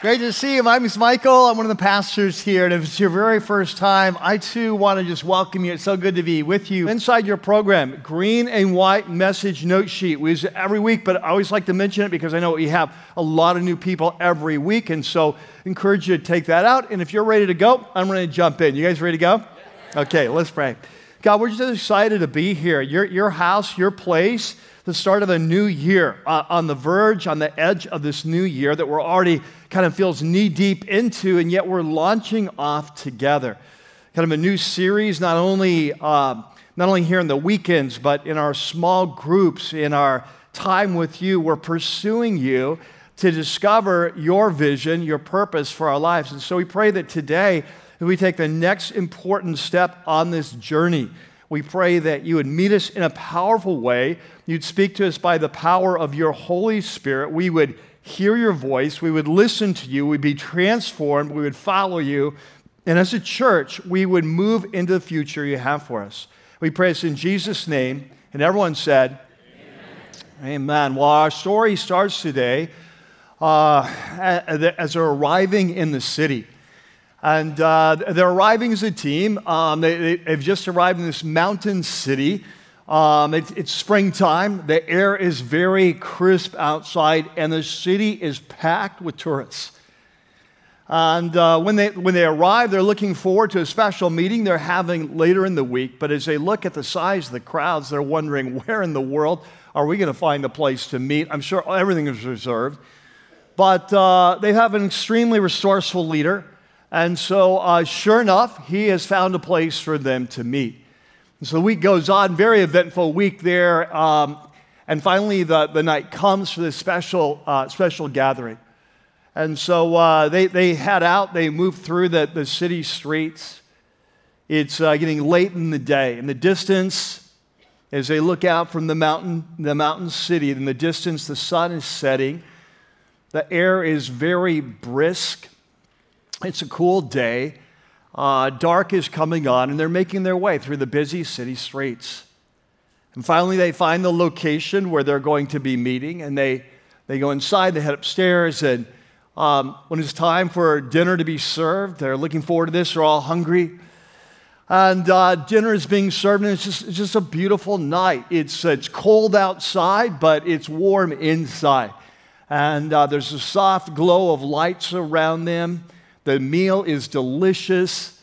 Great to see you. My name is Michael. I'm one of the pastors here. And if it's your very first time, I too want to just welcome you. It's so good to be with you. Inside your program, green and white message note sheet. We use it every week, but I always like to mention it because I know we have a lot of new people every week. And so I encourage you to take that out. And if you're ready to go, I'm ready to jump in. You guys ready to go? Okay, let's pray. God, we're just excited to be here. Your, your house, your place the start of a new year, uh, on the verge, on the edge of this new year that we're already kind of feels knee deep into, and yet we're launching off together. Kind of a new series, not only, uh, not only here in the weekends, but in our small groups, in our time with you. We're pursuing you to discover your vision, your purpose for our lives. And so we pray that today, we take the next important step on this journey we pray that you would meet us in a powerful way. You'd speak to us by the power of your Holy Spirit. We would hear your voice. We would listen to you. We'd be transformed. We would follow you. And as a church, we would move into the future you have for us. We pray this in Jesus' name. And everyone said, Amen. Amen. Well, our story starts today uh, as they're arriving in the city. And uh, they're arriving as a team. Um, they, have just arrived in this mountain city. Um, it, it's springtime. The air is very crisp outside, and the city is packed with tourists. And uh, when, they, when they arrive, they're looking forward to a special meeting they're having later in the week. But as they look at the size of the crowds, they're wondering where in the world are we going to find a place to meet? I'm sure everything is reserved. But uh, they have an extremely resourceful leader and so, uh, sure enough, he has found a place for them to meet. And so the week goes on, very eventful week there. Um, and finally, the, the night comes for this special, uh, special gathering. And so uh, they, they head out, they move through the, the city streets. It's uh, getting late in the day. In the distance, as they look out from the mountain, the mountain city, in the distance, the sun is setting. The air is very brisk. It's a cool day. Uh, dark is coming on, and they're making their way through the busy city streets. And finally, they find the location where they're going to be meeting, and they, they go inside, they head upstairs, and um, when it's time for dinner to be served, they're looking forward to this, they're all hungry. And uh, dinner is being served, and it's just, it's just a beautiful night. It's, it's cold outside, but it's warm inside. And uh, there's a soft glow of lights around them. The meal is delicious,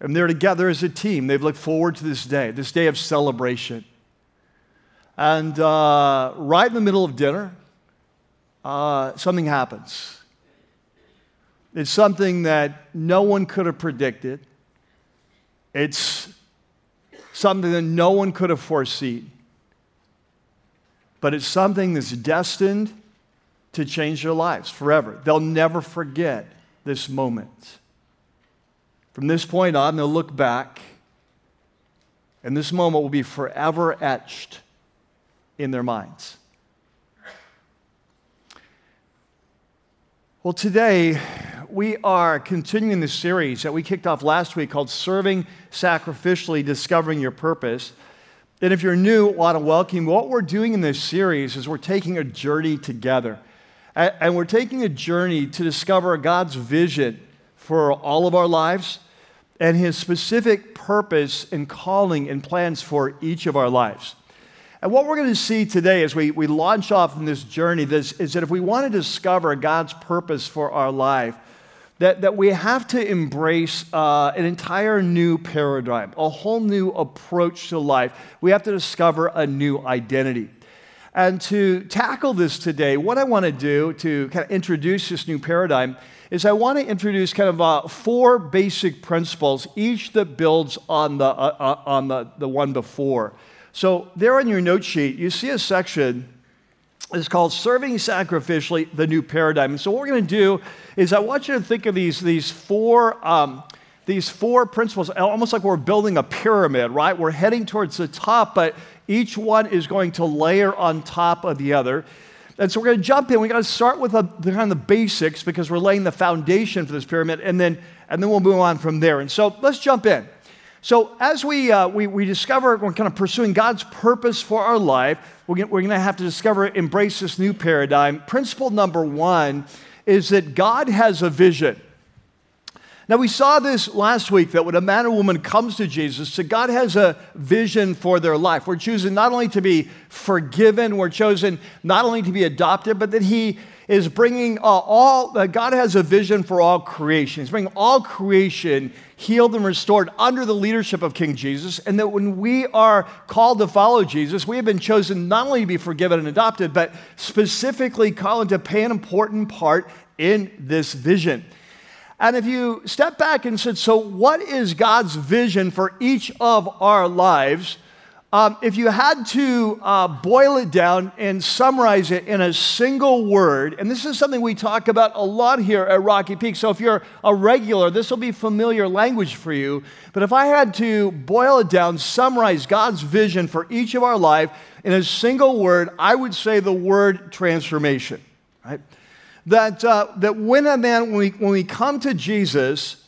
and they're together as a team. They've looked forward to this day, this day of celebration. And uh, right in the middle of dinner, uh, something happens. It's something that no one could have predicted. It's something that no one could have foreseen. But it's something that's destined to change their lives forever. They'll never forget this moment. From this point on, they'll look back, and this moment will be forever etched in their minds. Well, today we are continuing the series that we kicked off last week called Serving Sacrificially Discovering Your Purpose. And if you're new, I want to welcome you. What we're doing in this series is we're taking a journey together. And we're taking a journey to discover God's vision for all of our lives and his specific purpose and calling and plans for each of our lives. And what we're going to see today as we, we launch off in this journey this, is that if we want to discover God's purpose for our life, that, that we have to embrace uh, an entire new paradigm, a whole new approach to life. We have to discover a new identity. And to tackle this today, what I want to do to kind of introduce this new paradigm is I want to introduce kind of uh, four basic principles, each that builds on the, uh, uh, on the, the one before. So, there on your note sheet, you see a section it's called Serving Sacrificially, the New Paradigm. And so, what we're going to do is I want you to think of these, these, four, um, these four principles, almost like we're building a pyramid, right? We're heading towards the top, but each one is going to layer on top of the other. And so we're going to jump in. We got to start with a, the kind of the basics because we're laying the foundation for this pyramid, and then and then we'll move on from there. And so let's jump in. So as we uh, we, we discover we're kind of pursuing God's purpose for our life, we're going, we're to have to discover embrace this new paradigm. Principle number one is that God has a vision. Now, we saw this last week that when a man or woman comes to Jesus, God has a vision for their life. We're choosing not only to be forgiven, we're chosen not only to be adopted, but that He is bringing uh, all, uh, God has a vision for all creation. He's bringing all creation healed and restored under the leadership of King Jesus. And that when we are called to follow Jesus, we have been chosen not only to be forgiven and adopted, but specifically called to play an important part in this vision. And if you step back and said, so what is God's vision for each of our lives? Um, if you had to uh, boil it down and summarize it in a single word, and this is something we talk about a lot here at Rocky Peak, so if you're a regular, this will be familiar language for you. But if I had to boil it down, summarize God's vision for each of our life in a single word, I would say the word transformation, right? That, uh, that when a man, when we, when we come to Jesus,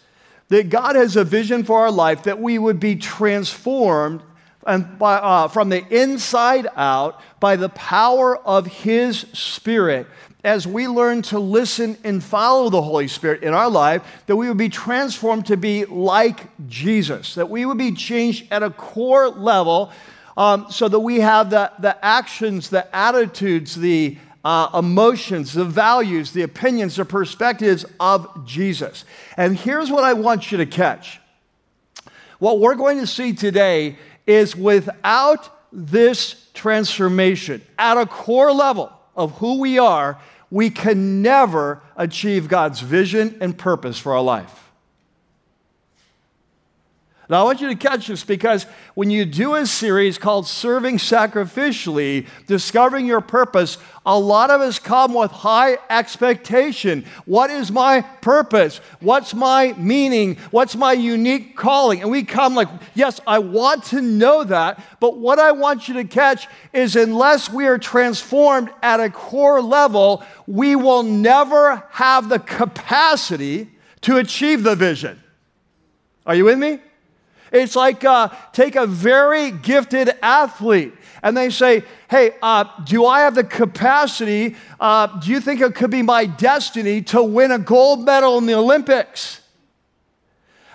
that God has a vision for our life that we would be transformed and by, uh, from the inside out by the power of His Spirit. As we learn to listen and follow the Holy Spirit in our life, that we would be transformed to be like Jesus, that we would be changed at a core level um, so that we have the, the actions, the attitudes, the uh, emotions, the values, the opinions, the perspectives of Jesus. And here's what I want you to catch. What we're going to see today is without this transformation at a core level of who we are, we can never achieve God's vision and purpose for our life. Now, I want you to catch this because when you do a series called Serving Sacrificially, Discovering Your Purpose, a lot of us come with high expectation. What is my purpose? What's my meaning? What's my unique calling? And we come like, yes, I want to know that, but what I want you to catch is unless we are transformed at a core level, we will never have the capacity to achieve the vision. Are you with me? It's like uh, take a very gifted athlete and they say, Hey, uh, do I have the capacity? Uh, do you think it could be my destiny to win a gold medal in the Olympics?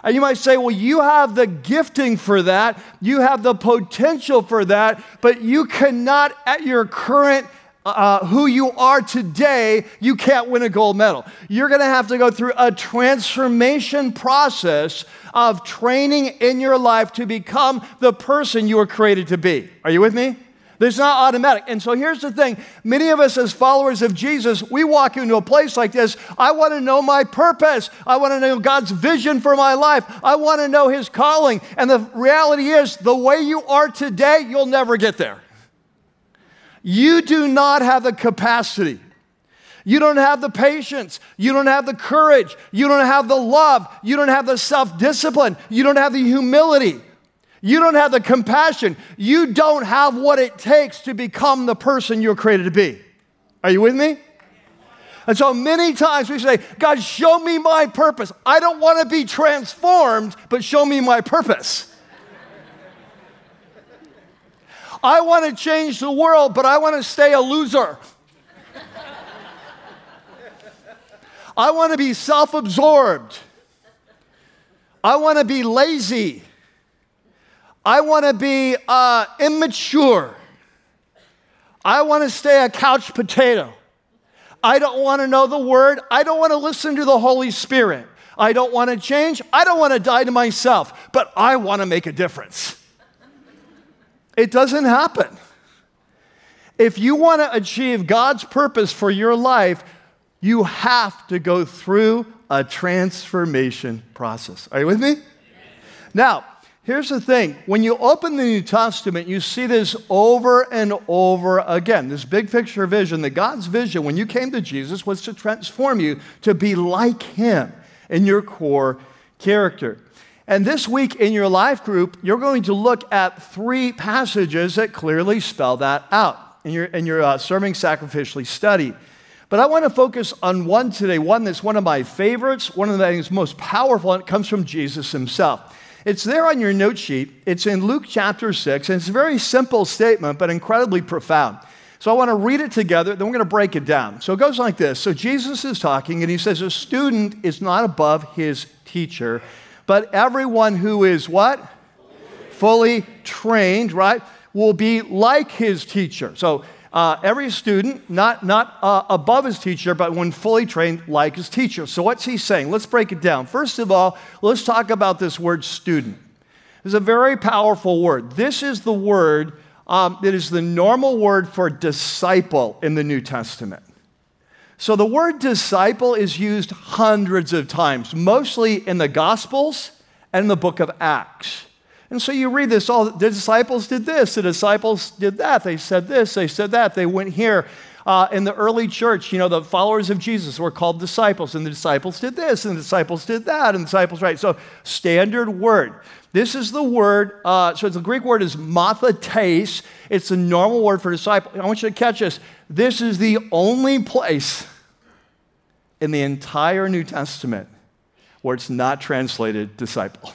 And you might say, well, you have the gifting for that, you have the potential for that, but you cannot, at your current uh, who you are today, you can't win a gold medal. You're going to have to go through a transformation process of training in your life to become the person you were created to be. Are you with me? It's not automatic. And so here's the thing many of us, as followers of Jesus, we walk into a place like this. I want to know my purpose. I want to know God's vision for my life. I want to know His calling. And the reality is, the way you are today, you'll never get there. You do not have the capacity. You don't have the patience. You don't have the courage. You don't have the love. You don't have the self discipline. You don't have the humility. You don't have the compassion. You don't have what it takes to become the person you're created to be. Are you with me? And so many times we say, God, show me my purpose. I don't want to be transformed, but show me my purpose. I want to change the world, but I want to stay a loser. I want to be self absorbed. I want to be lazy. I want to be uh, immature. I want to stay a couch potato. I don't want to know the word. I don't want to listen to the Holy Spirit. I don't want to change. I don't want to die to myself, but I want to make a difference. It doesn't happen. If you want to achieve God's purpose for your life, you have to go through a transformation process. Are you with me? Now, here's the thing when you open the New Testament, you see this over and over again this big picture vision that God's vision when you came to Jesus was to transform you to be like Him in your core character. And this week in your life group, you're going to look at three passages that clearly spell that out in your, in your uh, serving sacrificially study. But I want to focus on one today, one that's one of my favorites, one of the things most powerful, and it comes from Jesus himself. It's there on your note sheet. It's in Luke chapter 6, and it's a very simple statement, but incredibly profound. So I want to read it together, then we're going to break it down. So it goes like this. So Jesus is talking, and he says, A student is not above his teacher, but everyone who is what? Fully trained, right, will be like his teacher. So uh, every student, not, not uh, above his teacher, but when fully trained, like his teacher. So, what's he saying? Let's break it down. First of all, let's talk about this word student. It's a very powerful word. This is the word um, that is the normal word for disciple in the New Testament. So, the word disciple is used hundreds of times, mostly in the Gospels and in the book of Acts. And so you read this, all the disciples did this, the disciples did that, they said this, they said that, they went here. Uh, in the early church, you know, the followers of Jesus were called disciples, and the disciples did this, and the disciples did that, and the disciples, right? So, standard word. This is the word, uh, so the Greek word is mathetes. It's the normal word for disciple. I want you to catch this. This is the only place in the entire New Testament where it's not translated disciple.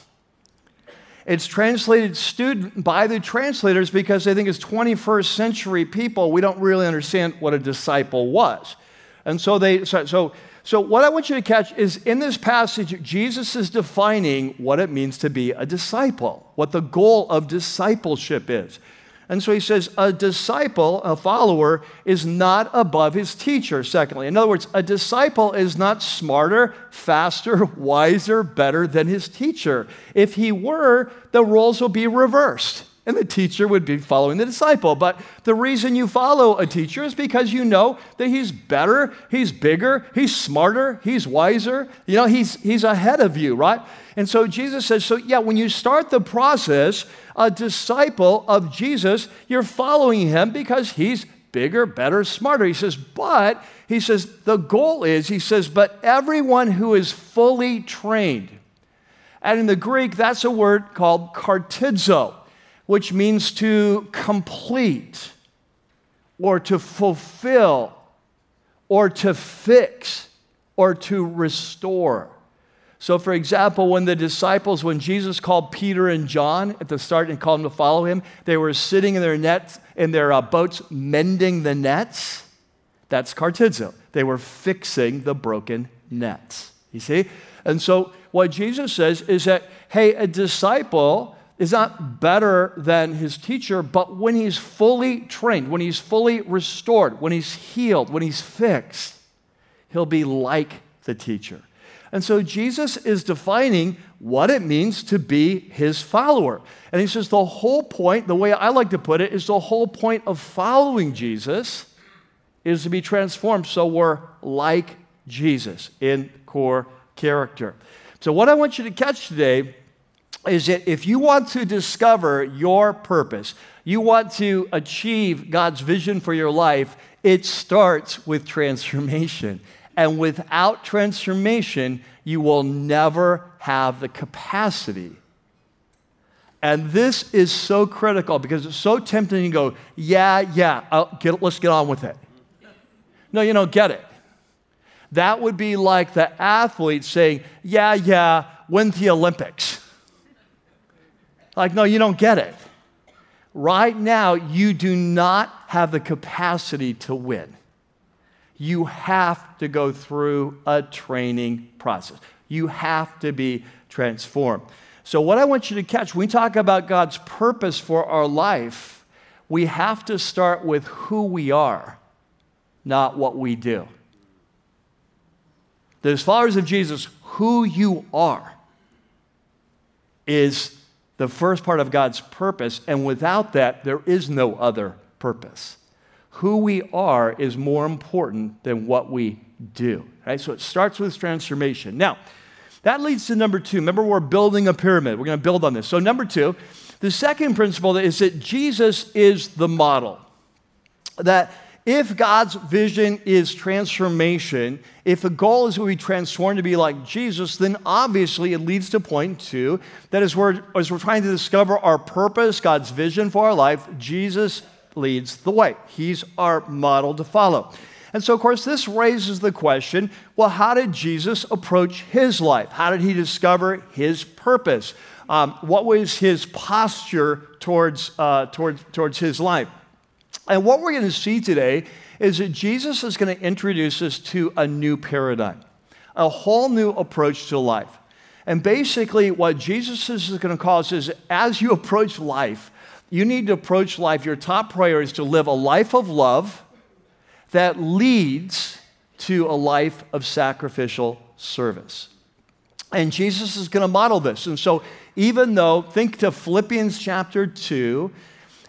It's translated student by the translators because they think as 21st century people, we don't really understand what a disciple was. And so they, so, so, so what I want you to catch is in this passage, Jesus is defining what it means to be a disciple, what the goal of discipleship is. And so he says, a disciple, a follower, is not above his teacher, secondly. In other words, a disciple is not smarter, faster, wiser, better than his teacher. If he were, the roles would be reversed and the teacher would be following the disciple. But the reason you follow a teacher is because you know that he's better, he's bigger, he's smarter, he's wiser. You know, he's, he's ahead of you, right? And so Jesus says, so yeah, when you start the process, a disciple of Jesus, you're following him because he's bigger, better, smarter. He says, but, he says, the goal is, he says, but everyone who is fully trained. And in the Greek, that's a word called kartizo which means to complete or to fulfill or to fix or to restore. So, for example, when the disciples, when Jesus called Peter and John at the start and called them to follow him, they were sitting in their nets, in their uh, boats, mending the nets. That's kartizo. They were fixing the broken nets. You see? And so, what Jesus says is that, hey, a disciple is not better than his teacher, but when he's fully trained, when he's fully restored, when he's healed, when he's fixed, he'll be like the teacher. And so Jesus is defining what it means to be his follower. And he says the whole point, the way I like to put it, is the whole point of following Jesus is to be transformed so we're like Jesus in core character. So, what I want you to catch today is that if you want to discover your purpose, you want to achieve God's vision for your life, it starts with transformation. And without transformation, you will never have the capacity. And this is so critical because it's so tempting to go, yeah, yeah, get, let's get on with it. No, you don't get it. That would be like the athlete saying, yeah, yeah, win the Olympics. Like, no, you don't get it. Right now, you do not have the capacity to win. You have to go through a training process. You have to be transformed. So, what I want you to catch when we talk about God's purpose for our life, we have to start with who we are, not what we do. That as followers of Jesus, who you are is the first part of God's purpose, and without that, there is no other purpose. Who we are is more important than what we do. Right? So it starts with transformation. Now, that leads to number two. Remember, we're building a pyramid. We're going to build on this. So, number two, the second principle is that Jesus is the model. That if God's vision is transformation, if the goal is to be transformed to be like Jesus, then obviously it leads to point two That is as we're, as we're trying to discover our purpose, God's vision for our life, Jesus leads the way. He's our model to follow. And so, of course, this raises the question well, how did Jesus approach his life? How did he discover his purpose? Um, what was his posture towards, uh, towards, towards his life? And what we're going to see today is that Jesus is going to introduce us to a new paradigm, a whole new approach to life. And basically, what Jesus is going to cause is as you approach life, you need to approach life. Your top priority is to live a life of love that leads to a life of sacrificial service. And Jesus is going to model this. And so, even though, think to Philippians chapter 2,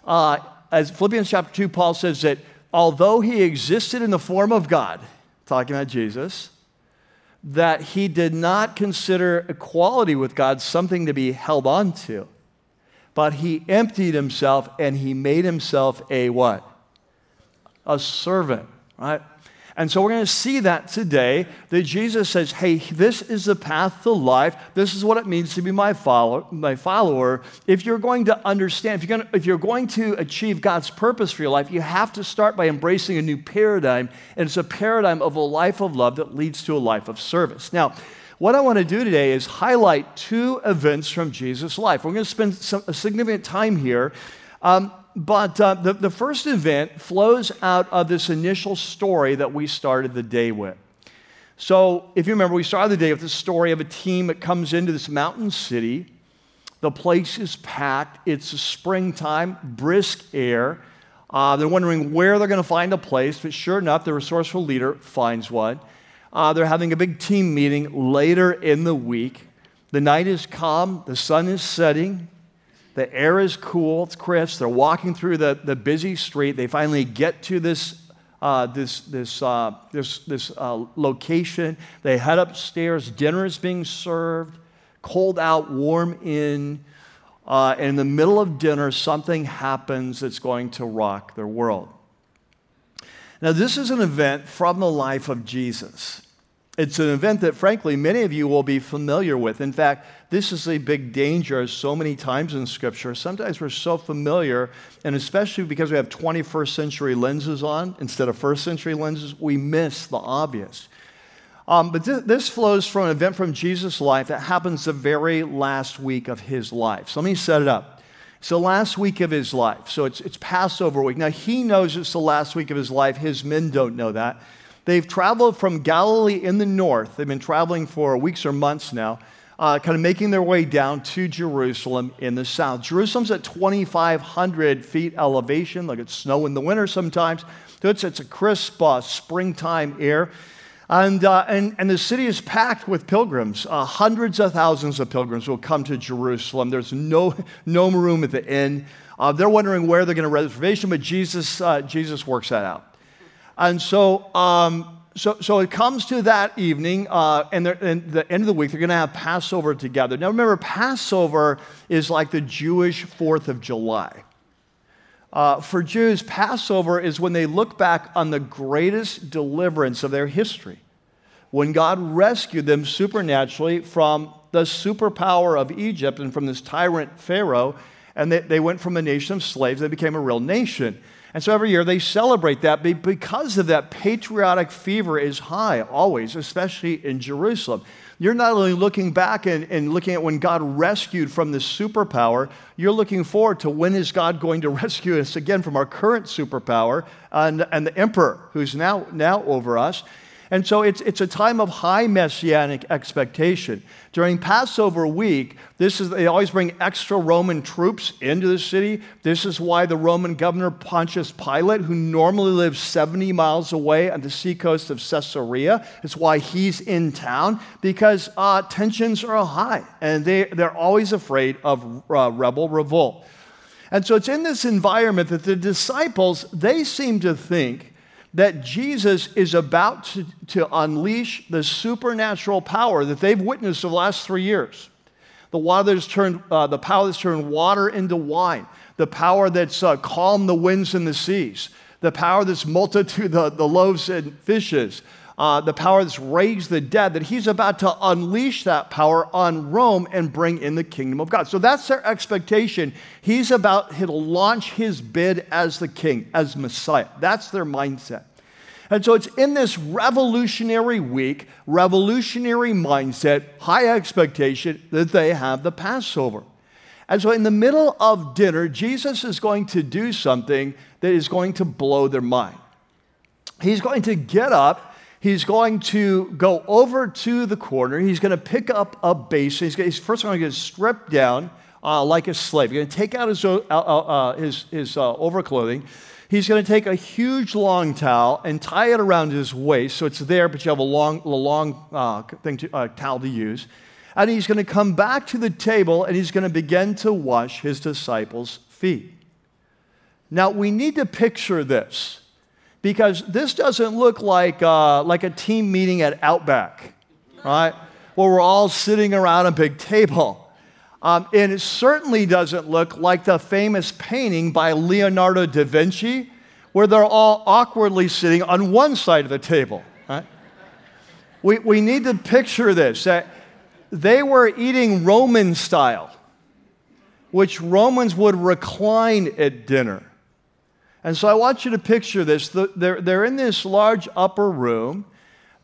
uh, as Philippians chapter 2, Paul says that although he existed in the form of God, talking about Jesus, that he did not consider equality with God something to be held on to, but he emptied himself and he made himself a what? A servant, right? And so we're going to see that today that Jesus says, hey, this is the path to life. This is what it means to be my follower. My follower. If you're going to understand, if you're going to, if you're going to achieve God's purpose for your life, you have to start by embracing a new paradigm. And it's a paradigm of a life of love that leads to a life of service. Now, what I want to do today is highlight two events from Jesus' life. We're going to spend some, a significant time here. Um, but uh, the, the first event flows out of this initial story that we started the day with. So, if you remember, we started the day with the story of a team that comes into this mountain city. The place is packed. It's springtime, brisk air. Uh, they're wondering where they're going to find a place, but sure enough, the resourceful leader finds one. Uh, they're having a big team meeting later in the week. The night is calm, the sun is setting. The air is cool, it's crisp. They're walking through the, the busy street. They finally get to this, uh, this, this, uh, this, this uh, location. They head upstairs. Dinner is being served, cold out, warm in. Uh, and in the middle of dinner, something happens that's going to rock their world. Now, this is an event from the life of Jesus. It's an event that, frankly, many of you will be familiar with. In fact, this is a big danger so many times in Scripture. Sometimes we're so familiar, and especially because we have 21st century lenses on instead of first century lenses, we miss the obvious. Um, but th- this flows from an event from Jesus' life that happens the very last week of his life. So let me set it up. The last week of his life. So it's, it's Passover week. Now, he knows it's the last week of his life. His men don't know that. They've traveled from Galilee in the north. They've been traveling for weeks or months now, uh, kind of making their way down to Jerusalem in the south. Jerusalem's at 2,500 feet elevation, like it's snow in the winter sometimes. So it's, it's a crisp uh, springtime air. And, uh, and, and the city is packed with pilgrims. Uh, hundreds of thousands of pilgrims will come to Jerusalem. There's no, no room at the inn. Uh, they're wondering where they're going to reservation, but Jesus, uh, Jesus works that out. And so, um, so, so it comes to that evening, uh, and, and, the end of the week, they're going to have Passover together. Now, remember, Passover is like the Jewish Fourth of July. Uh, for Jews, Passover is when they look back on the greatest deliverance of their history, when God rescued them supernaturally from the superpower of Egypt and from this tyrant Pharaoh, and they, they went from a nation of slaves, they became a real nation. And so every year they celebrate that because of that patriotic fever is high always, especially in Jerusalem. You're not only looking back and, and looking at when God rescued from this superpower, you're looking forward to when is God going to rescue us again from our current superpower and, and the emperor who's now, now over us. And so it's, it's a time of high messianic expectation. During Passover week, this is, they always bring extra Roman troops into the city. This is why the Roman governor Pontius Pilate, who normally lives 70 miles away on the seacoast of Caesarea, is why he's in town because uh, tensions are high and they, they're always afraid of uh, rebel revolt. And so it's in this environment that the disciples, they seem to think that Jesus is about to, to unleash the supernatural power that they've witnessed over the last three years. The water that's turned, uh, the power that's turned water into wine, the power that's uh, calmed the winds and the seas, the power that's multitude the, the loaves and fishes, uh, the power that's raised the dead, that he's about to unleash that power on Rome and bring in the kingdom of God. So that's their expectation. He's about to launch his bid as the king, as Messiah. That's their mindset. And so it's in this revolutionary week, revolutionary mindset, high expectation that they have the Passover. And so, in the middle of dinner, Jesus is going to do something that is going to blow their mind. He's going to get up, he's going to go over to the corner, he's going to pick up a basin. He's, he's first going to get stripped down uh, like a slave. He's going to take out his, uh, uh, uh his, his uh, overclothing. He's going to take a huge long towel and tie it around his waist so it's there, but you have a long, a long uh, thing to, towel to use. And he's going to come back to the table and he's going to begin to wash his disciples' feet. Now, we need to picture this because this doesn't look like, uh, like a team meeting at Outback, right? Where we're all sitting around a big table. Um, and it certainly doesn't look like the famous painting by Leonardo da Vinci, where they're all awkwardly sitting on one side of the table. Right? We, we need to picture this that they were eating Roman style, which Romans would recline at dinner. And so I want you to picture this. They're, in this large upper room.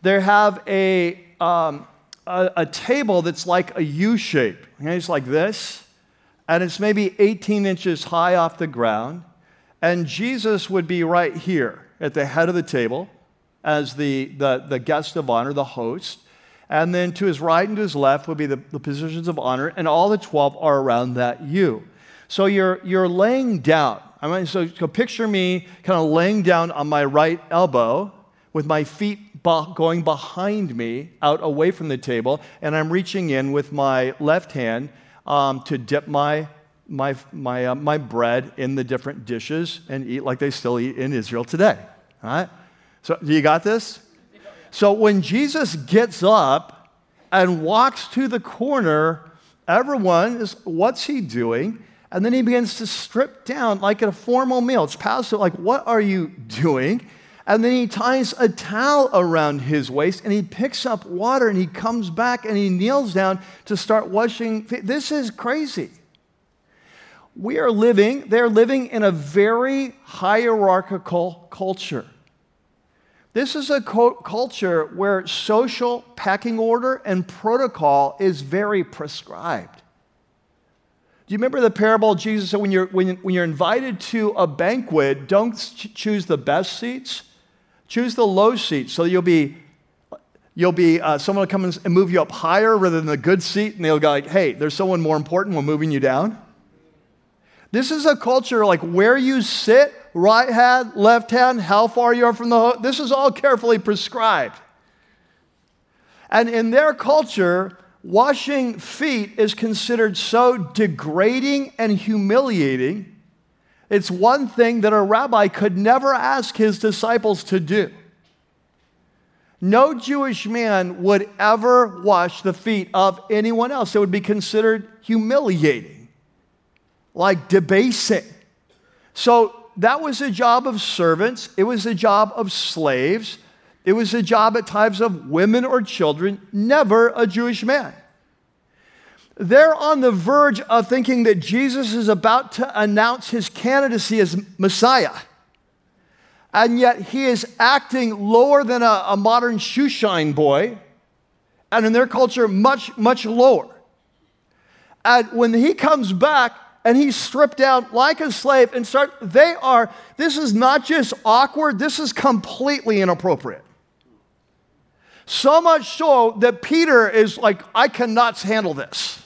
They have a, um, a, a, table that's like a U shape. Okay? It's like this, and it's maybe 18 inches high off the ground. And Jesus would be right here at the head of the table as the, the, the guest of honor, the host. And then to his right and to his left would be the, the positions of honor, and all the 12 are around that U. So you're, you're laying down. I so, so picture me kind of laying down on my right elbow with my feet going behind me out away from the table, and I'm reaching in with my left hand um, to dip my, my, my, uh, my bread in the different dishes and eat like they still eat in Israel today. All right? So, you got this? So when Jesus gets up and walks to the corner, everyone is, what's he doing? And then he begins to strip down like at a formal meal. It's Passover, like, what are you doing? And then he ties a towel around his waist and he picks up water and he comes back and he kneels down to start washing. This is crazy. We are living, they're living in a very hierarchical culture. This is a culture where social packing order and protocol is very prescribed. Do you remember the parable Jesus said when you're, when, when you're invited to a banquet, don't ch- choose the best seats, choose the low seats so you'll be, you'll be uh, someone will come and move you up higher rather than the good seat, and they'll go like, hey, there's someone more important, we're moving you down. This is a culture like where you sit right hand, left hand, how far you are from the host. This is all carefully prescribed. And in their culture, washing feet is considered so degrading and humiliating. It's one thing that a rabbi could never ask his disciples to do. No Jewish man would ever wash the feet of anyone else. It would be considered humiliating, like debasing. So that was a job of servants, it was a job of slaves, it was a job at times of women or children, never a Jewish man. They're on the verge of thinking that Jesus is about to announce his candidacy as Messiah. And yet he is acting lower than a, a modern shoeshine boy, and in their culture, much, much lower. And when he comes back, and he's stripped down like a slave and start they are this is not just awkward this is completely inappropriate so much so that peter is like i cannot handle this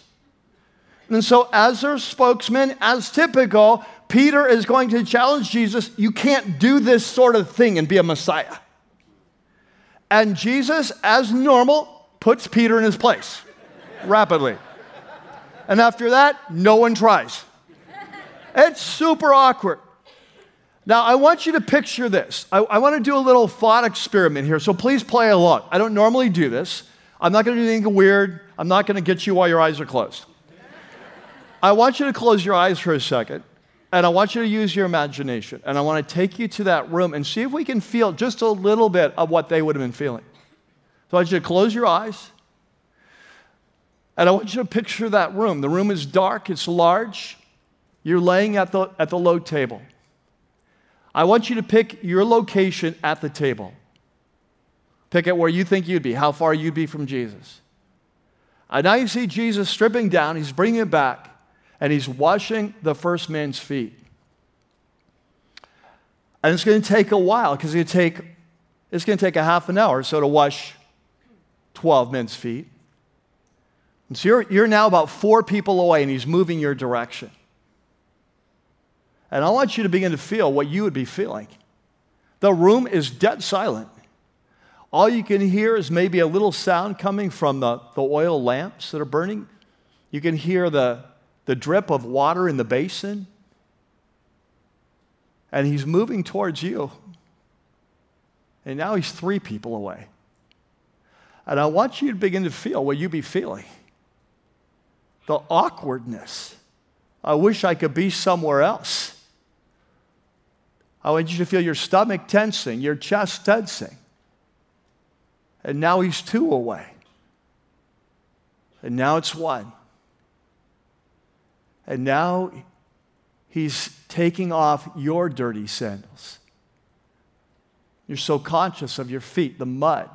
and so as their spokesman as typical peter is going to challenge jesus you can't do this sort of thing and be a messiah and jesus as normal puts peter in his place rapidly and after that, no one tries. It's super awkward. Now, I want you to picture this. I, I want to do a little thought experiment here, so please play along. I don't normally do this. I'm not going to do anything weird. I'm not going to get you while your eyes are closed. I want you to close your eyes for a second, and I want you to use your imagination. And I want to take you to that room and see if we can feel just a little bit of what they would have been feeling. So I want you to close your eyes. And I want you to picture that room. The room is dark, it's large. You're laying at the, at the low table. I want you to pick your location at the table. Pick it where you think you'd be, how far you'd be from Jesus. And now you see Jesus stripping down, he's bringing it back, and he's washing the first man's feet. And it's going to take a while because it's going to take it's going to take a half an hour or so to wash 12 men's feet. And so you're, you're now about four people away and he's moving your direction. And I want you to begin to feel what you would be feeling. The room is dead silent. All you can hear is maybe a little sound coming from the, the oil lamps that are burning. You can hear the, the drip of water in the basin. And he's moving towards you. And now he's three people away. And I want you to begin to feel what you'd be feeling the awkwardness. I wish I could be somewhere else. I want you to feel your stomach tensing, your chest tensing. And now he's two away. And now it's one. And now he's taking off your dirty sandals. You're so conscious of your feet, the mud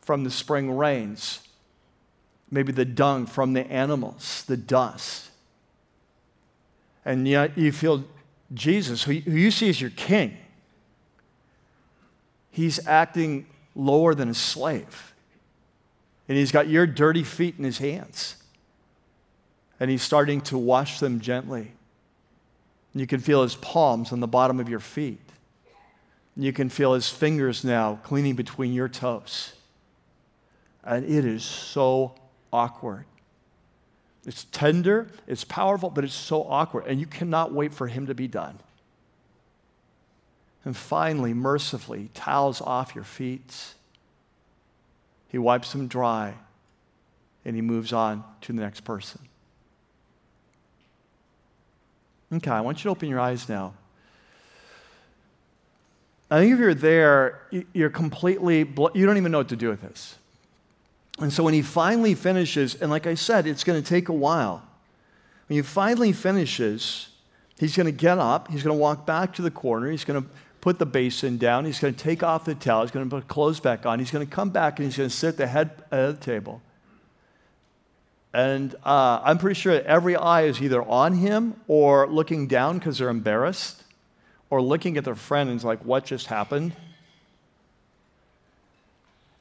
from the spring rains, maybe the dung from the animals, the dust. And yet you feel Jesus, who you see as your king, he's acting lower than a slave. And he's got your dirty feet in his hands. And he's starting to wash them gently. And you can feel his palms on the bottom of your feet. You can feel his fingers now cleaning between your toes. And it is so awkward. It's tender, it's powerful, but it's so awkward. And you cannot wait for him to be done. And finally, mercifully, towels off your feet. He wipes them dry and he moves on to the next person. Okay, I want you to open your eyes now. I think if you're there, you're completely, you don't even know what to do with this. And so when he finally finishes, and like I said, it's going to take a while. When he finally finishes, he's going to get up, he's going to walk back to the corner, he's going to put the basin down, he's going to take off the towel, he's going to put clothes back on, he's going to come back and he's going to sit at the head of the table. And uh, I'm pretty sure every eye is either on him or looking down because they're embarrassed or looking at their friend and it's like, what just happened?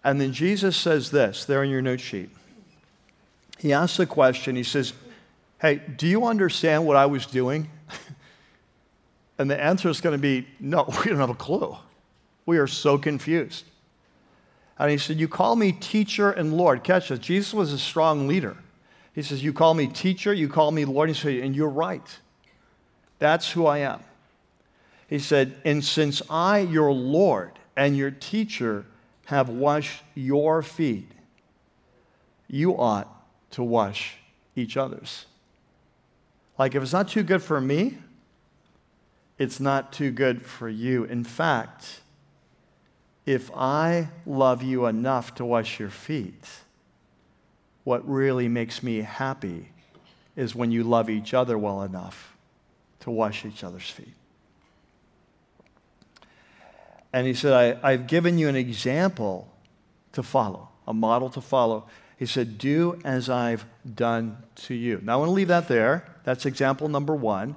And then Jesus says this there in your note sheet. He asks a question. He says, Hey, do you understand what I was doing? and the answer is going to be, No, we don't have a clue. We are so confused. And he said, You call me teacher and Lord. Catch this. Jesus was a strong leader. He says, You call me teacher, you call me Lord. He said, And you're right. That's who I am. He said, And since I, your Lord and your teacher, have washed your feet, you ought to wash each other's. Like, if it's not too good for me, it's not too good for you. In fact, if I love you enough to wash your feet, what really makes me happy is when you love each other well enough to wash each other's feet. And he said, I, have given you an example to follow, a model to follow. He said, Do as I've done to you. Now, I want to leave that there. That's example number one.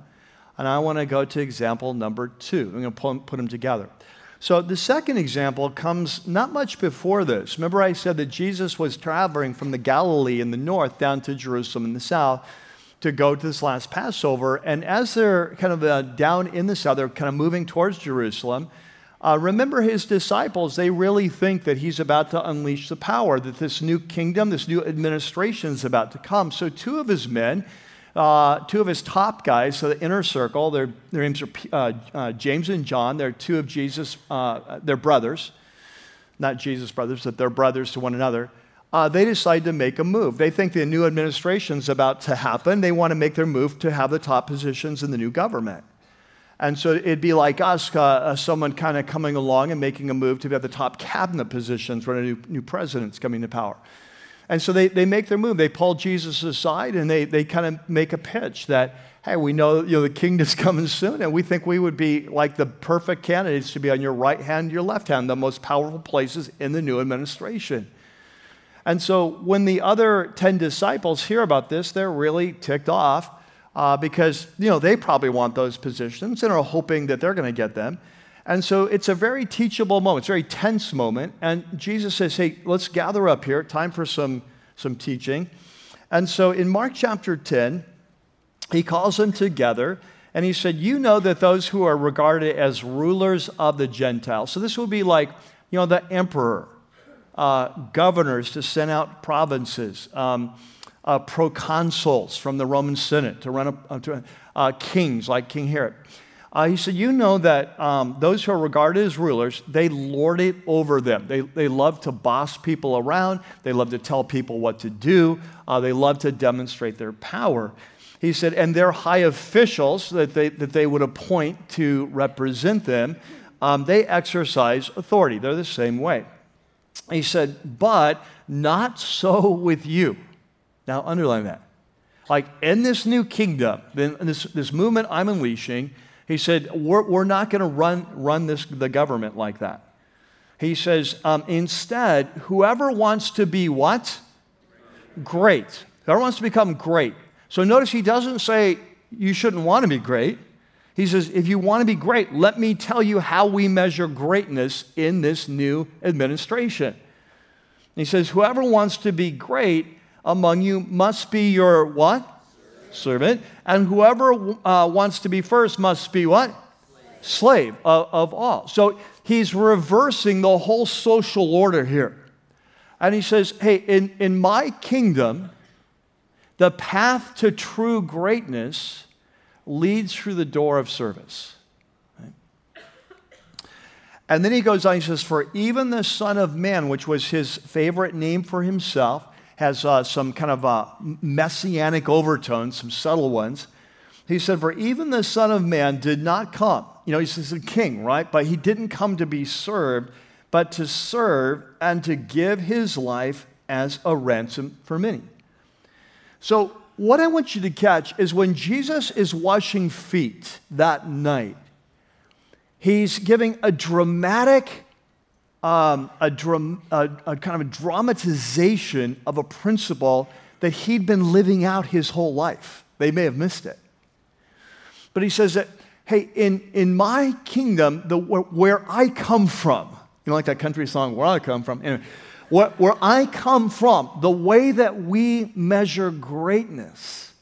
And I want to go to example number two. I'm going to put them together. So, the second example comes not much before this. Remember, I said that Jesus was traveling from the Galilee in the north down to Jerusalem in the south to go to this last Passover. And as they're kind of uh, down in the south, they're kind of moving towards Jerusalem. Uh, remember his disciples, they really think that he's about to unleash the power, that this new kingdom, this new administration is about to come. So, two of his men, uh, two of his top guys, so the inner circle, their, their names are uh, uh James and John. They're two of Jesus, uh, they're brothers, not Jesus' brothers, but they're brothers to one another. Uh, they decide to make a move. They think the new administration is about to happen. They want to make their move to have the top positions in the new government. And so it'd be like us, uh, uh someone kind of coming along and making a move to be at the top cabinet positions when a new, new president's coming to power. And so they, they make their move. They pull Jesus aside and they, they kind of make a pitch that, hey, we know, you know the kingdom's coming soon, and we think we would be like the perfect candidates to be on your right hand, your left hand, the most powerful places in the new administration. And so when the other 10 disciples hear about this, they're really ticked off. Uh, because you know they probably want those positions and are hoping that they're going to get them. And so it's a very teachable moment. It's a very tense moment. And Jesus says, "Hey, let's gather up here. Time for some some teaching." And so in Mark chapter 10, he calls them together and he said, You know that those who are regarded as rulers of the Gentiles, so this will be like, you know, the emperor, uh, governors to send out provinces, um, uh, proconsuls from the Roman Senate to run up uh, to uh, kings like King Herod. Uh, he said, You know that um, those who are regarded as rulers, they lord it over them. They, they love to boss people around, they love to tell people what to do, uh, they love to demonstrate their power. He said, and their high officials that they, that they would appoint to represent them, um, they exercise authority. They're the same way. He said, but not so with you. Now, underline that. Like in this new kingdom, in this, this movement I'm unleashing, he said, we're, we're not going to run, run this, the government like that. He says, um, instead, whoever wants to be what? Great. Whoever wants to become great. So notice he doesn't say you shouldn't want to be great. He says, if you want to be great, let me tell you how we measure greatness in this new administration. He says, whoever wants to be great among you must be your what? servant. And whoever uh, wants to be first must be what? Slave, Slave of, of all. So he's reversing the whole social order here. And he says, hey, in, in my kingdom, the path to true greatness leads through the door of service. And then he goes on, he says, For even the Son of Man, which was his favorite name for himself, has uh, some kind of uh, messianic overtones, some subtle ones. He said, For even the Son of Man did not come. You know, he's a king, right? But he didn't come to be served, but to serve and to give his life as a ransom for many. So, what I want you to catch is when Jesus is washing feet that night, he's giving a dramatic um, a, dram, a, a kind of a dramatization of a principle that he'd been living out his whole life. They may have missed it. But he says that, hey, in, in my kingdom, the, where, where I come from, you know, like that country song, Where I Come From, anyway, where, where I come from, the way that we measure greatness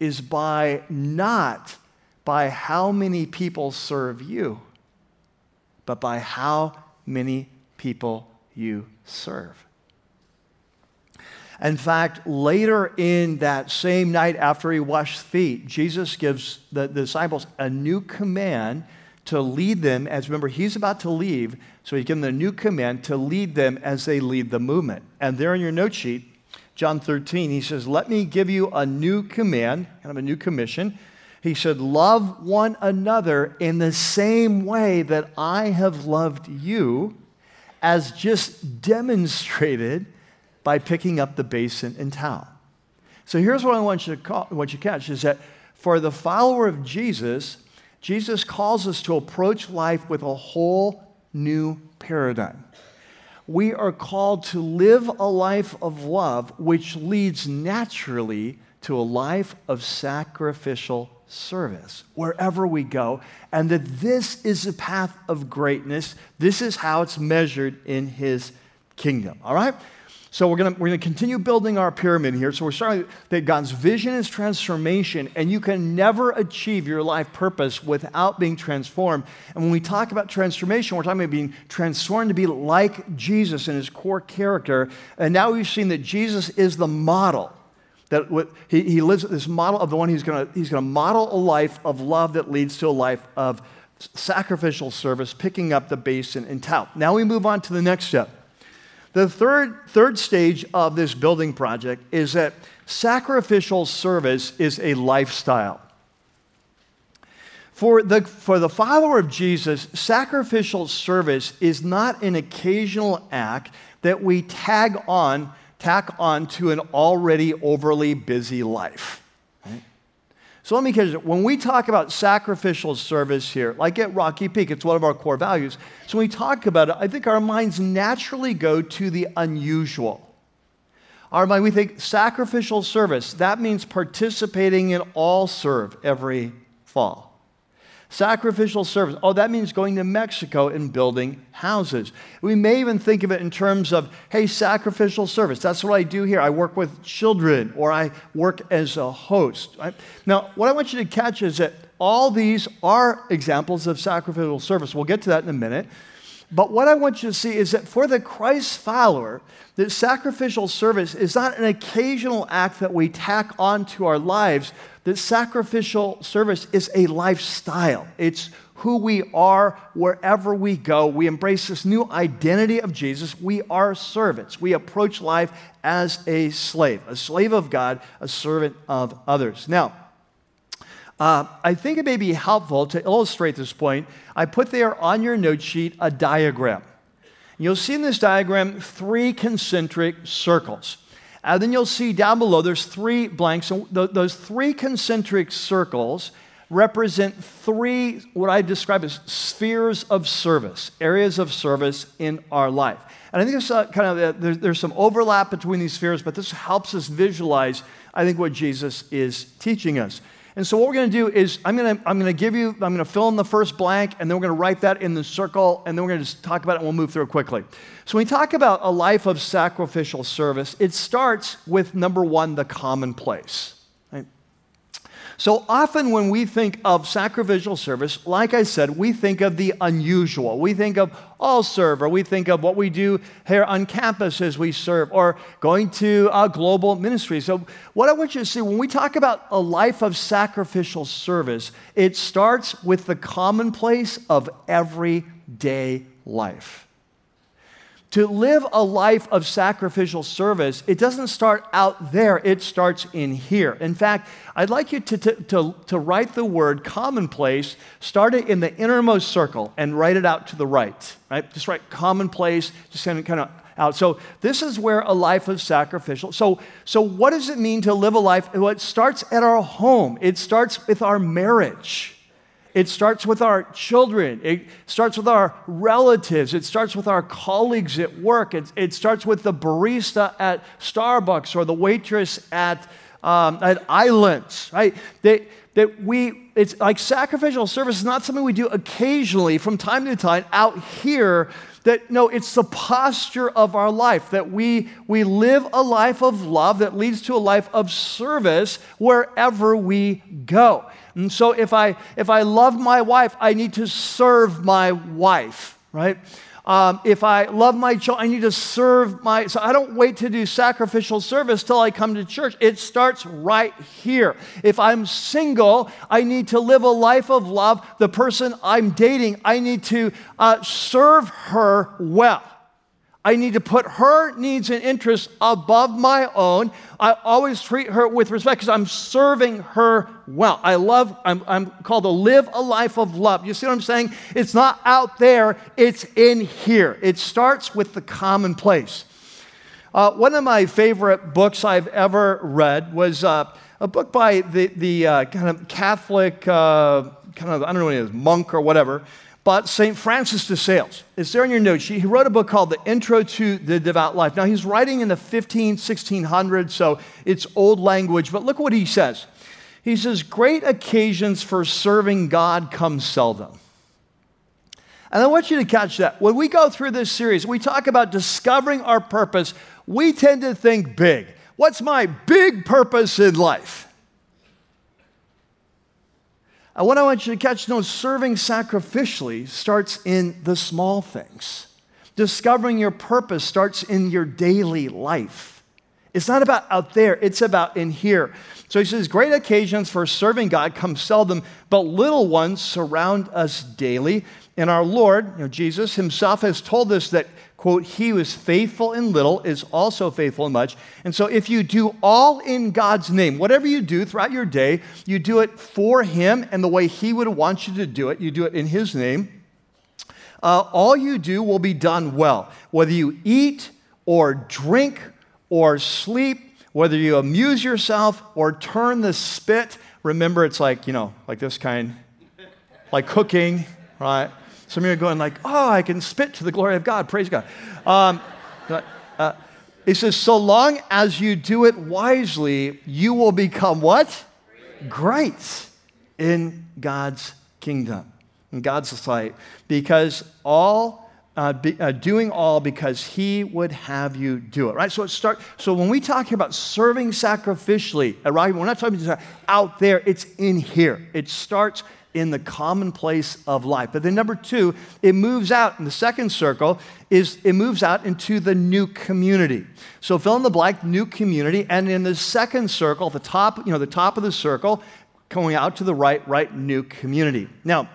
is by not by how many people serve you, but by how many people you serve. In fact, later in that same night after he washed feet, Jesus gives the, disciples a new command to lead them as remember he's about to leave so he's given them a new command to lead them as they lead the movement and there in your note sheet john 13 he says let me give you a new command kind of a new commission he said, Love one another in the same way that I have loved you, as just demonstrated by picking up the basin and towel. So here's what I want you to, call, you catch is that for the follower of Jesus, Jesus calls us to approach life with a whole new paradigm. We are called to live a life of love, which leads naturally to a life of sacrificial service wherever we go, and that this is the path of greatness. This is how it's measured in His kingdom. All right? So we're gonna, we're gonna continue building our pyramid here. So we're starting that God's vision is transformation, and you can never achieve your life purpose without being transformed. And when we talk about transformation, we're talking about being transformed to be like Jesus in his core character. And now we've seen that Jesus is the model that he, he lives this model of the one he's going to he's going to model a life of love that leads to a life of sacrificial service, picking up the basin and towel. Now we move on to the next step. The third, third stage of this building project is that sacrificial service is a lifestyle. For the, for the follower of Jesus, sacrificial service is not an occasional act that we tag on tack on to an already overly busy life. So let me catch you. When we talk about sacrificial service here, like at Rocky Peak, it's one of our core values. So when we talk about it, I think our minds naturally go to the unusual. Our mind, we think sacrificial service. That means participating in all serve every fall. Sacrificial service. Oh, that means going to Mexico and building houses. We may even think of it in terms of, hey, sacrificial service. That's what I do here. I work with children or I work as a host. Right? Now, what I want you to catch is that all these are examples of sacrificial service. We'll get to that in a minute. But what I want you to see is that for the Christ follower, that sacrificial service is not an occasional act that we tack onto our lives, that sacrificial service is a lifestyle. It's who we are wherever we go. We embrace this new identity of Jesus. We are servants. We approach life as a slave, a slave of God, a servant of others. Now, uh, I think it may be helpful to illustrate this point. I put there on your note sheet a diagram. You'll see in this diagram three concentric circles. And then you'll see down below there's three blanks. And th- those three concentric circles represent three, what I describe as spheres of service, areas of service in our life. And I think there's uh, kind of uh, there's, there's some overlap between these spheres, but this helps us visualize, I think, what Jesus is teaching us. And so what we're going to do is I'm going to I'm going to give you I'm going to fill in the first blank and then we're going to write that in the circle and then we're going to just talk about it and we'll move through it quickly. So when we talk about a life of sacrificial service, it starts with number 1 the commonplace. So often when we think of sacrificial service, like I said, we think of the unusual. We think of all serve, or we think of what we do here on campus as we serve, or going to a global ministry. So, what I want you to see when we talk about a life of sacrificial service, it starts with the commonplace of everyday life to live a life of sacrificial service, it doesn't start out there, it starts in here. In fact, I'd like you to, to, to, to, write the word commonplace, start it in the innermost circle, and write it out to the right. Right? Just write commonplace, just kind of, kind of out. So this is where a life of sacrificial. So, so what does it mean to live a life? Well, it starts at our home. It starts with our marriage. It starts with our children. It starts with our relatives. It starts with our colleagues at work. It, it starts with the barista at Starbucks or the waitress at, um, at Islands, right? They, that we, it's like sacrificial service is not something we do occasionally from time to time out here. That no, it's the posture of our life that we, we live a life of love that leads to a life of service wherever we go. And so if I if I love my wife, I need to serve my wife, right? Um, if I love my child, I need to serve my. So I don't wait to do sacrificial service till I come to church. It starts right here. If I'm single, I need to live a life of love. The person I'm dating, I need to uh, serve her well. I need to put her needs and interests above my own. I always treat her with respect because I'm serving her well. I love, I'm, I'm, called to live a life of love. You see what I'm saying? It's not out there, it's in here. It starts with the commonplace. Uh, one of my favorite books I've ever read was uh, a book by the, the uh, kind of Catholic, uh, kind of, I don't know what it is, monk or whatever. But St. Francis de Sales, it's there in your notes. He wrote a book called The Intro to the Devout Life. Now, he's writing in the 15, 1600s, so it's old language, but look what he says. He says, Great occasions for serving God come seldom. And I want you to catch that. When we go through this series, we talk about discovering our purpose, we tend to think big. What's my big purpose in life? And what I want you to catch, no, serving sacrificially starts in the small things. Discovering your purpose starts in your daily life. It's not about out there, it's about in here. So he says, Great occasions for serving God come seldom, but little ones surround us daily. And our Lord, you know, Jesus himself has told us that quote, he who is faithful in little is also faithful in much. And so if you do all in God's name, whatever you do throughout your day, you do it for him and the way he would want you to do it, you do it in his name. Uh, all you do will be done well. Whether you eat or drink or sleep, whether you amuse yourself or turn the spit, remember it's like, you know, like this kind, like cooking, right? Some of you are going like, oh, I can spit to the glory of God. Praise God. Um, uh, He says, so long as you do it wisely, you will become what? Great in God's kingdom, in God's sight, because all uh, be, uh, doing all because he would have you do it right? So it start so when we talk about serving sacrificially right we're not talking about out there it's in here. It starts in the commonplace of life. But then number two it moves out in the second circle is it moves out into the new community. So fill in the blank new community and in the second circle the top you know the top of the circle going out to the right right new community. Now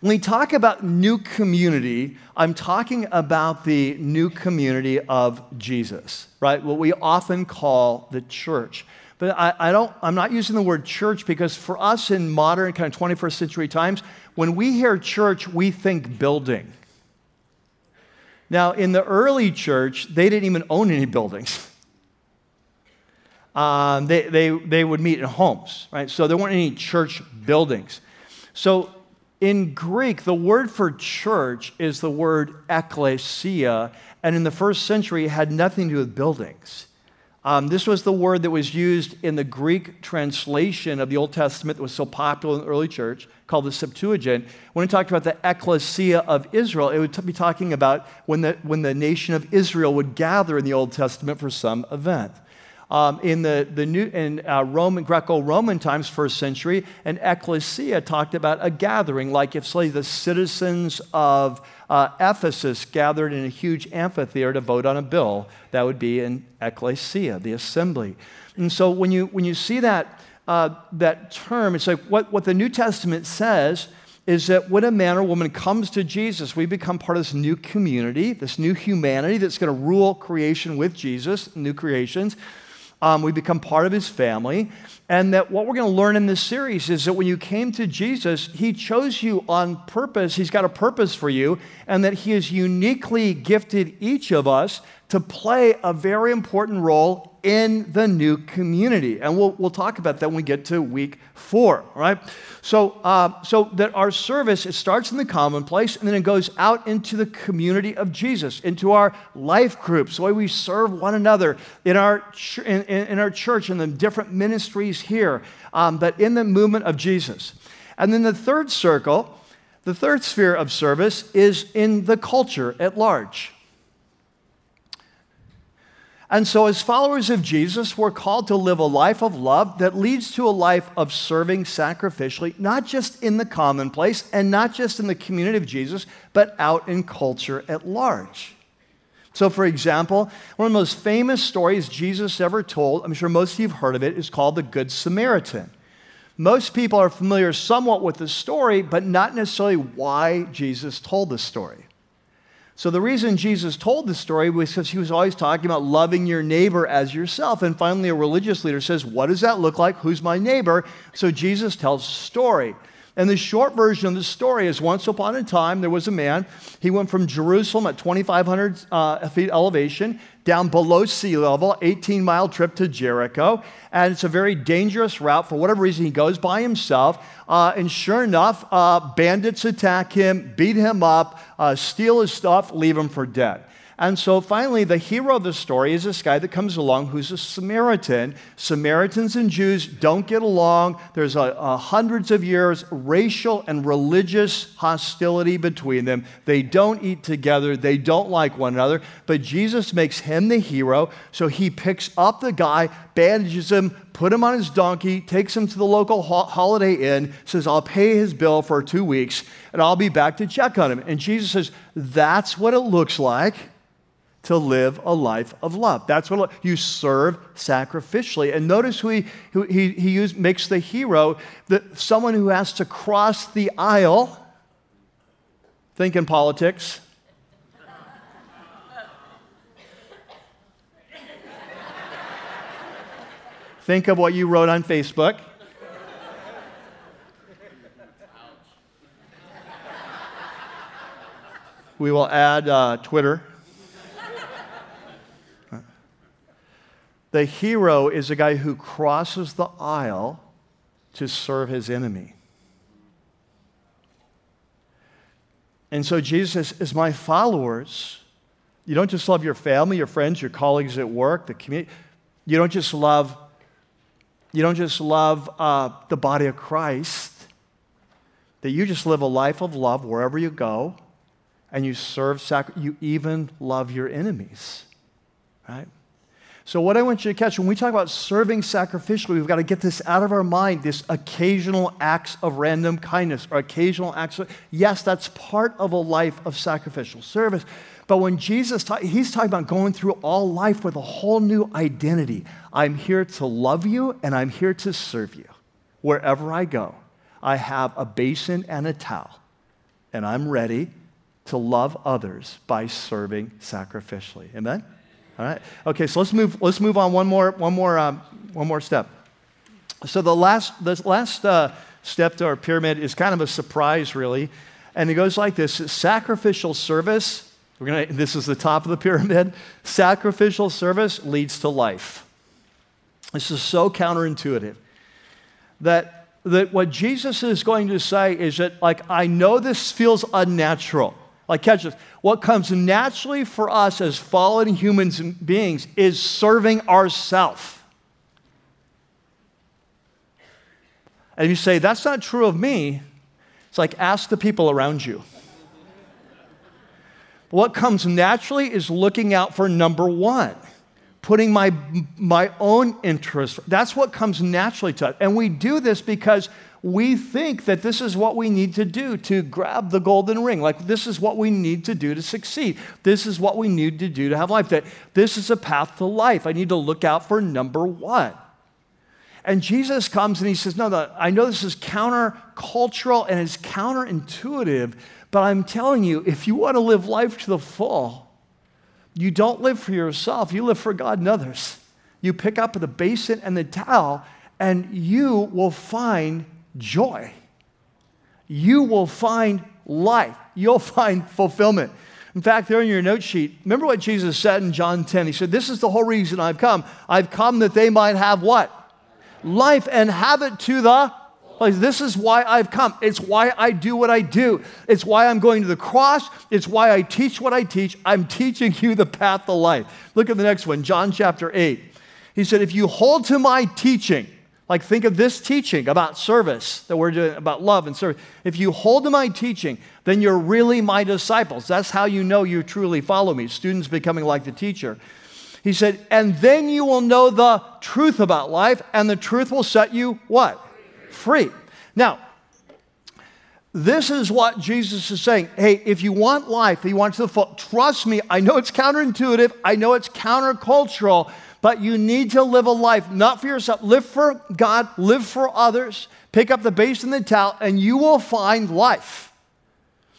when we talk about new community, I'm talking about the new community of Jesus, right? What we often call the church. But I, I, don't, I'm not using the word church because for us in modern kind of 21st century times, when we hear church, we think building. Now, in the early church, they didn't even own any buildings. Um, they, they, they would meet in homes, right? So there weren't any church buildings. So in Greek, the word for church is the word ekklesia, and in the first century, it had nothing to do with buildings. Um, this was the word that was used in the Greek translation of the Old Testament that was so popular in the early church, called the Septuagint. When it talked about the ecclesia of Israel, it would be talking about when the, when the nation of Israel would gather in the Old Testament for some event. Um, in the, the new, in uh, Roman, Greco-Roman times, first century, an ecclesia talked about a gathering, like if, say, the citizens of uh, Ephesus gathered in a huge amphitheater to vote on a bill, that would be an ecclesia, the assembly. And so when you, when you see that, uh, that term, it's like what, what the New Testament says is that when a man or woman comes to Jesus, we become part of this new community, this new humanity that's going to rule creation with Jesus, new creations. Um, we become part of his family. And that what we're going to learn in this series is that when you came to Jesus, he chose you on purpose. He's got a purpose for you, and that he has uniquely gifted each of us to play a very important role in the new community. And we'll, we'll talk about that when we get to week four, right? So, uh, so that our service, it starts in the commonplace and then it goes out into the community of Jesus, into our life groups, the way we serve one another in our, in, in, our church and the different ministries here, um, but in the movement of Jesus. And then the third circle, the third sphere of service is in the culture at large. And so, as followers of Jesus, we're called to live a life of love that leads to a life of serving sacrificially, not just in the commonplace and not just in the community of Jesus, but out in culture at large. So, for example, one of the most famous stories Jesus ever told, I'm sure most of you have heard of it, is called the Good Samaritan. Most people are familiar somewhat with the story, but not necessarily why Jesus told the story. So, the reason Jesus told this story was because he was always talking about loving your neighbor as yourself. And finally, a religious leader says, What does that look like? Who's my neighbor? So, Jesus tells a story. And the short version of the story is once upon a time, there was a man. He went from Jerusalem at 2,500 uh, feet elevation down below sea level, 18 mile trip to Jericho. And it's a very dangerous route. For whatever reason, he goes by himself. Uh, and sure enough, uh, bandits attack him, beat him up, uh, steal his stuff, leave him for dead. And so finally, the hero of the story is this guy that comes along who's a Samaritan. Samaritans and Jews don't get along. There's a, a hundreds of years racial and religious hostility between them. They don't eat together. They don't like one another. But Jesus makes him the hero. So he picks up the guy, bandages him, put him on his donkey, takes him to the local ho- holiday inn, says, I'll pay his bill for two weeks, and I'll be back to check on him. And Jesus says, That's what it looks like to live a life of love. That's what you serve sacrificially. And notice who he, who he, he use, makes the hero, the, someone who has to cross the aisle. Think in politics. Think of what you wrote on Facebook. We will add uh, Twitter. The hero is a guy who crosses the aisle to serve his enemy. And so Jesus says, as my followers, You don't just love your family, your friends, your colleagues at work, the community. You don't just love, you don't just love uh, the body of Christ. That you just live a life of love wherever you go, and you serve, sac- you even love your enemies, right? So, what I want you to catch when we talk about serving sacrificially, we've got to get this out of our mind this occasional acts of random kindness or occasional acts of, yes, that's part of a life of sacrificial service. But when Jesus, ta- he's talking about going through all life with a whole new identity. I'm here to love you and I'm here to serve you. Wherever I go, I have a basin and a towel, and I'm ready to love others by serving sacrificially. Amen? All right. Okay, so let's move, let's move on one more, one more, um, one more step. So the last, the last uh, step to our pyramid is kind of a surprise, really. And it goes like this sacrificial service we're gonna, this is the top of the pyramid. Sacrificial service leads to life. This is so counterintuitive that, that what Jesus is going to say is that, like, I know this feels unnatural. Like, catch this. What comes naturally for us as fallen humans and beings is serving ourselves. And you say, that's not true of me. It's like, ask the people around you. What comes naturally is looking out for number one, putting my, my own interest. That's what comes naturally to us. And we do this because we think that this is what we need to do to grab the golden ring. Like, this is what we need to do to succeed. This is what we need to do to have life. That this is a path to life. I need to look out for number one. And Jesus comes and he says, No, no I know this is countercultural and it's counterintuitive, but I'm telling you, if you want to live life to the full, you don't live for yourself, you live for God and others. You pick up the basin and the towel, and you will find joy. You will find life. You'll find fulfillment. In fact, there in your note sheet, remember what Jesus said in John 10? He said, This is the whole reason I've come. I've come that they might have what? Life and have it to the like, this is why I've come. It's why I do what I do. It's why I'm going to the cross. It's why I teach what I teach. I'm teaching you the path of life. Look at the next one, John chapter 8. He said, If you hold to my teaching, like think of this teaching about service that we're doing, about love and service. If you hold to my teaching, then you're really my disciples. That's how you know you truly follow me. Students becoming like the teacher. He said, and then you will know the truth about life, and the truth will set you what? free. Now, this is what Jesus is saying. Hey, if you want life, if you want to trust me, I know it's counterintuitive, I know it's countercultural, but you need to live a life not for yourself. Live for God, live for others, pick up the base and the towel, and you will find life.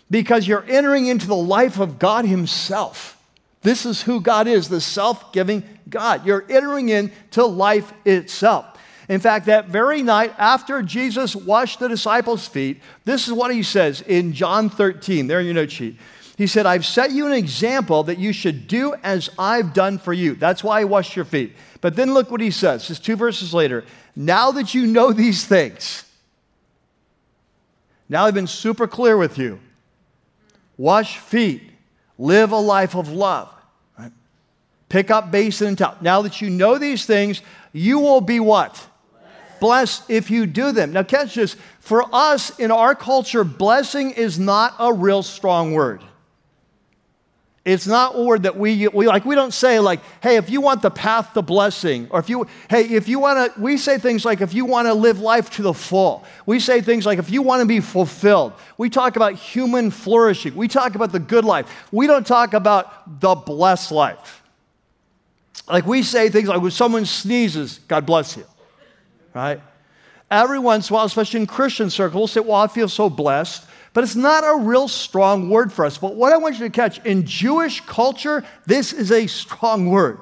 Because you're entering into the life of God Himself. This is who God is, the self giving God. You're entering into life itself. In fact, that very night after Jesus washed the disciples' feet, this is what he says in John 13, there in your note sheet. He said, I've set you an example that you should do as I've done for you. That's why I washed your feet. But then look what he says, just two verses later. Now that you know these things, now I've been super clear with you. Wash feet, live a life of love. Right? Pick up basin and towel. Now that you know these things, you will be what? blessed if you do them. Now, catch this. For us in our culture, blessing is not a real strong word. It's not a word that we, we like. We don't say like, "Hey, if you want the path to blessing," or if you, "Hey, if you want to," we say things like, "If you want to live life to the full." We say things like, "If you want to be fulfilled." We talk about human flourishing. We talk about the good life. We don't talk about the blessed life. Like we say things like, "When someone sneezes, God bless you." right? Every once in a while, especially in Christian circles, we'll say, Well, I feel so blessed. But it's not a real strong word for us. But what I want you to catch in Jewish culture, this is a strong word.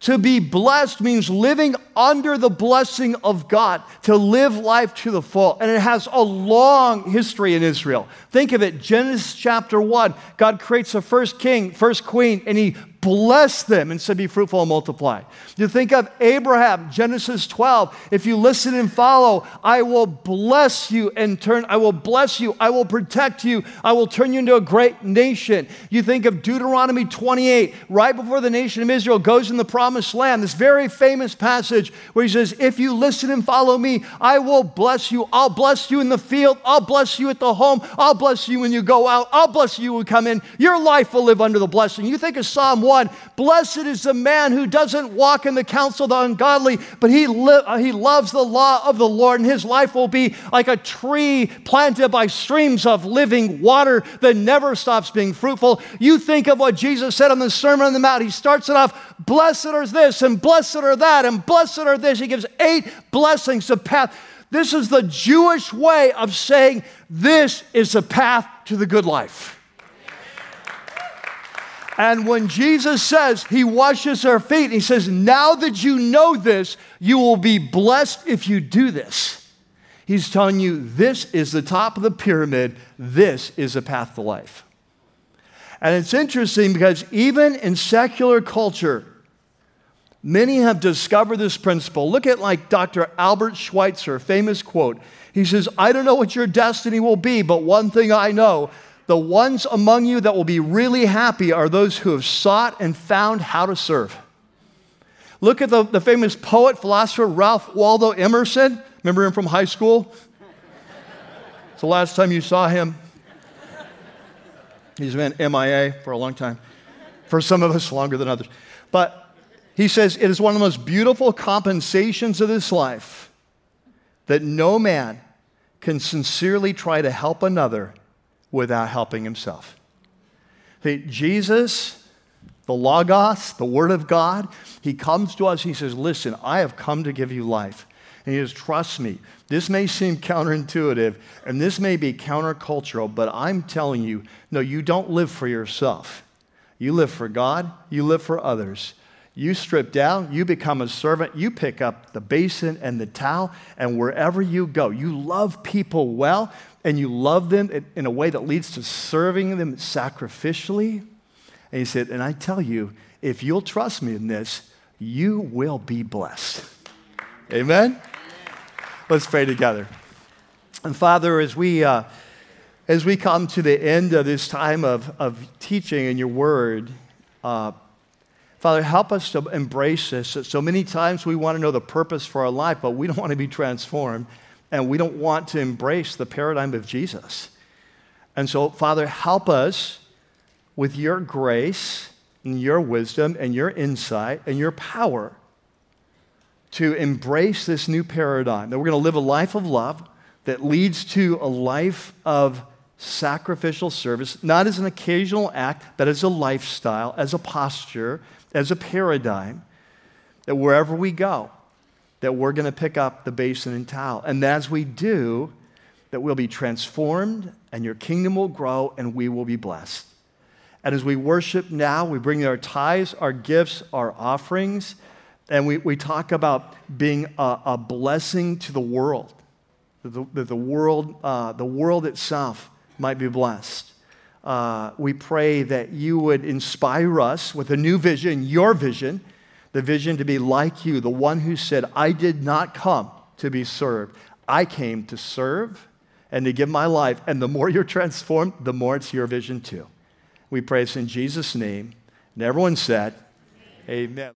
To be blessed means living under the blessing of God, to live life to the full. And it has a long history in Israel. Think of it Genesis chapter 1, God creates the first king, first queen, and he blessed them and said, Be fruitful and multiply. You think of Abraham, Genesis 12. If you listen and follow, I will bless you and turn, I will bless you, I will protect you, I will turn you into a great nation. You think of Deuteronomy 28, right before the nation of Israel goes in the promised land, this very famous passage where he says, If you listen and follow me, I will bless you. I'll bless you in the field, I'll bless you at the home, I'll bless you when you go out, I'll bless you when you come in. Your life will live under the blessing. You think of Psalm 1 Blessed is the man who doesn't walk in the counsel of the ungodly, but he, li- uh, he loves the law of the Lord, and his life will be like a tree planted by streams of living water that never stops being fruitful. You think of what Jesus said on the Sermon on the Mount. He starts it off, Blessed are this, and blessed are that, and blessed are this. He gives eight blessings, the path. This is the Jewish way of saying this is the path to the good life. And when Jesus says he washes our feet, he says, Now that you know this, you will be blessed if you do this. He's telling you this is the top of the pyramid, this is the path to life. And it's interesting because even in secular culture, many have discovered this principle. Look at like Dr. Albert Schweitzer, famous quote. He says, I don't know what your destiny will be, but one thing I know the ones among you that will be really happy are those who have sought and found how to serve. Look at the, the famous poet, philosopher Ralph Waldo Emerson. Remember him from high school? It's the last time you saw him. He's been MIA for a long time. For some of us, longer than others. But he says, It is one of the most beautiful compensations of this life that no man can sincerely try to help another without helping himself. See, Jesus, the Logos, the Word of God, He comes to us. He says, Listen, I have come to give you life. And He says, Trust me. This may seem counterintuitive and this may be countercultural, but I'm telling you, no, you don't live for yourself. You live for God, you live for others. You strip down, you become a servant, you pick up the basin and the towel, and wherever you go, you love people well, and you love them in a way that leads to serving them sacrificially. And he said, And I tell you, if you'll trust me in this, you will be blessed. Amen? Let's pray together. And Father, as we, uh, as we come to the end of this time of, of teaching in your word, uh, Father, help us to embrace this. So many times we want to know the purpose for our life, but we don't want to be transformed and we don't want to embrace the paradigm of Jesus. And so, Father, help us with your grace and your wisdom and your insight and your power to embrace this new paradigm that we're going to live a life of love that leads to a life of sacrificial service, not as an occasional act, but as a lifestyle, as a posture, as a paradigm, that wherever we go, that we're going to pick up the basin and towel. And as we do, that we'll be transformed and your kingdom will grow and we will be blessed. And as we worship now, we bring our tithes, our gifts, our offerings, and we, we talk about being a, a blessing to the world, that the, that the world, uh, the world itself might be blessed. Uh, we pray that you would inspire us with a new vision, your vision, the vision to be like you, the one who said, I did not come to be served. I came to serve and to give my life. And the more you're transformed, the more it's your vision too. We pray this in Jesus' name. And everyone said, Amen. Amen.